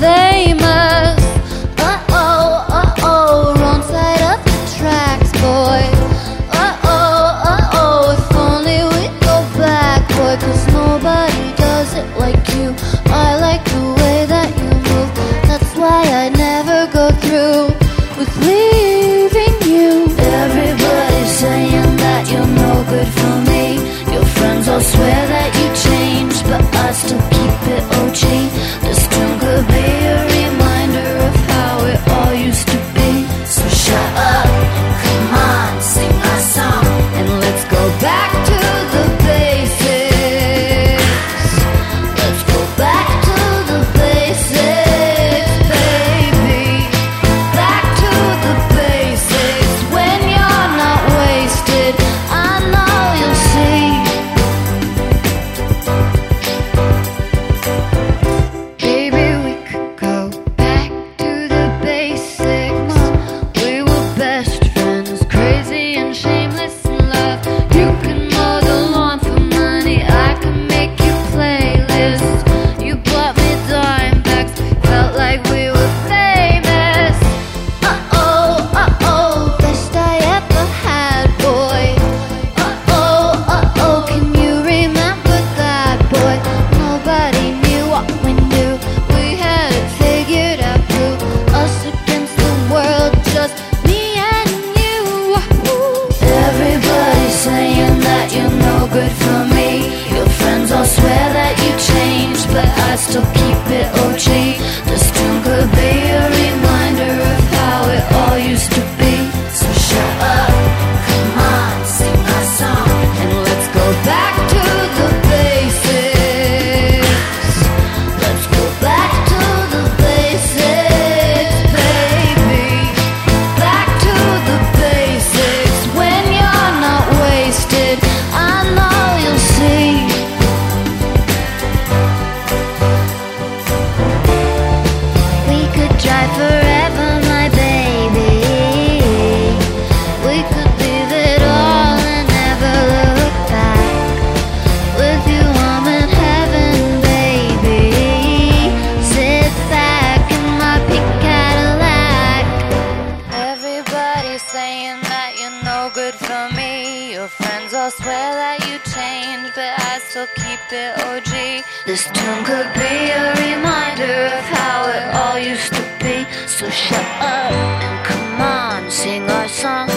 famous. Uh oh, uh oh, wrong side of the tracks, boy. Uh oh, uh oh, if only we go back, boy. Nobody does it like you. I like the way that you move, that's why I never go through. all swear that you changed, but I still keep it OG. This tune could be a reminder of how it all used to be. So shut up and come on, sing our song.